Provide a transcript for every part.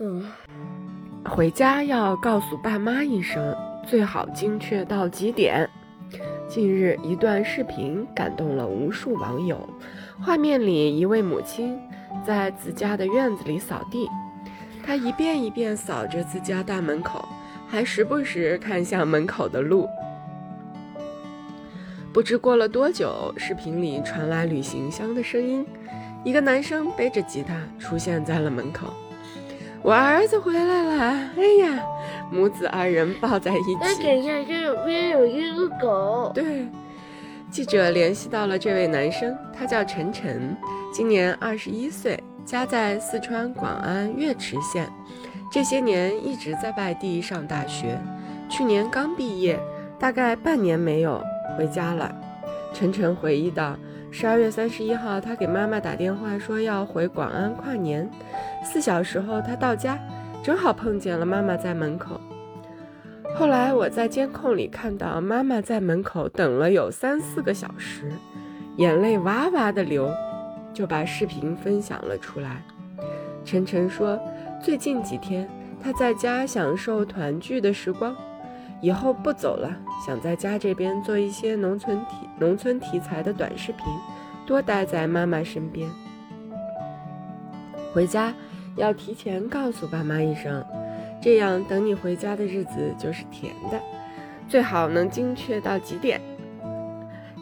嗯，回家要告诉爸妈一声，最好精确到几点。近日，一段视频感动了无数网友。画面里，一位母亲在自家的院子里扫地，她一遍一遍扫着自家大门口，还时不时看向门口的路。不知过了多久，视频里传来旅行箱的声音，一个男生背着吉他出现在了门口。我儿子回来了！哎呀，母子二人抱在一起。那等一下，这边有一个狗。对，记者联系到了这位男生，他叫陈晨，今年二十一岁，家在四川广安岳池县，这些年一直在外地上大学，去年刚毕业，大概半年没有回家了。陈晨回忆道。十二月三十一号，他给妈妈打电话说要回广安跨年。四小时后，他到家，正好碰见了妈妈在门口。后来我在监控里看到妈妈在门口等了有三四个小时，眼泪哇哇的流，就把视频分享了出来。晨晨说，最近几天他在家享受团聚的时光。以后不走了，想在家这边做一些农村题、农村题材的短视频，多待在妈妈身边。回家要提前告诉爸妈一声，这样等你回家的日子就是甜的。最好能精确到几点，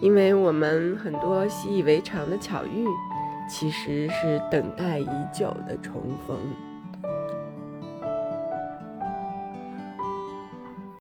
因为我们很多习以为常的巧遇，其实是等待已久的重逢。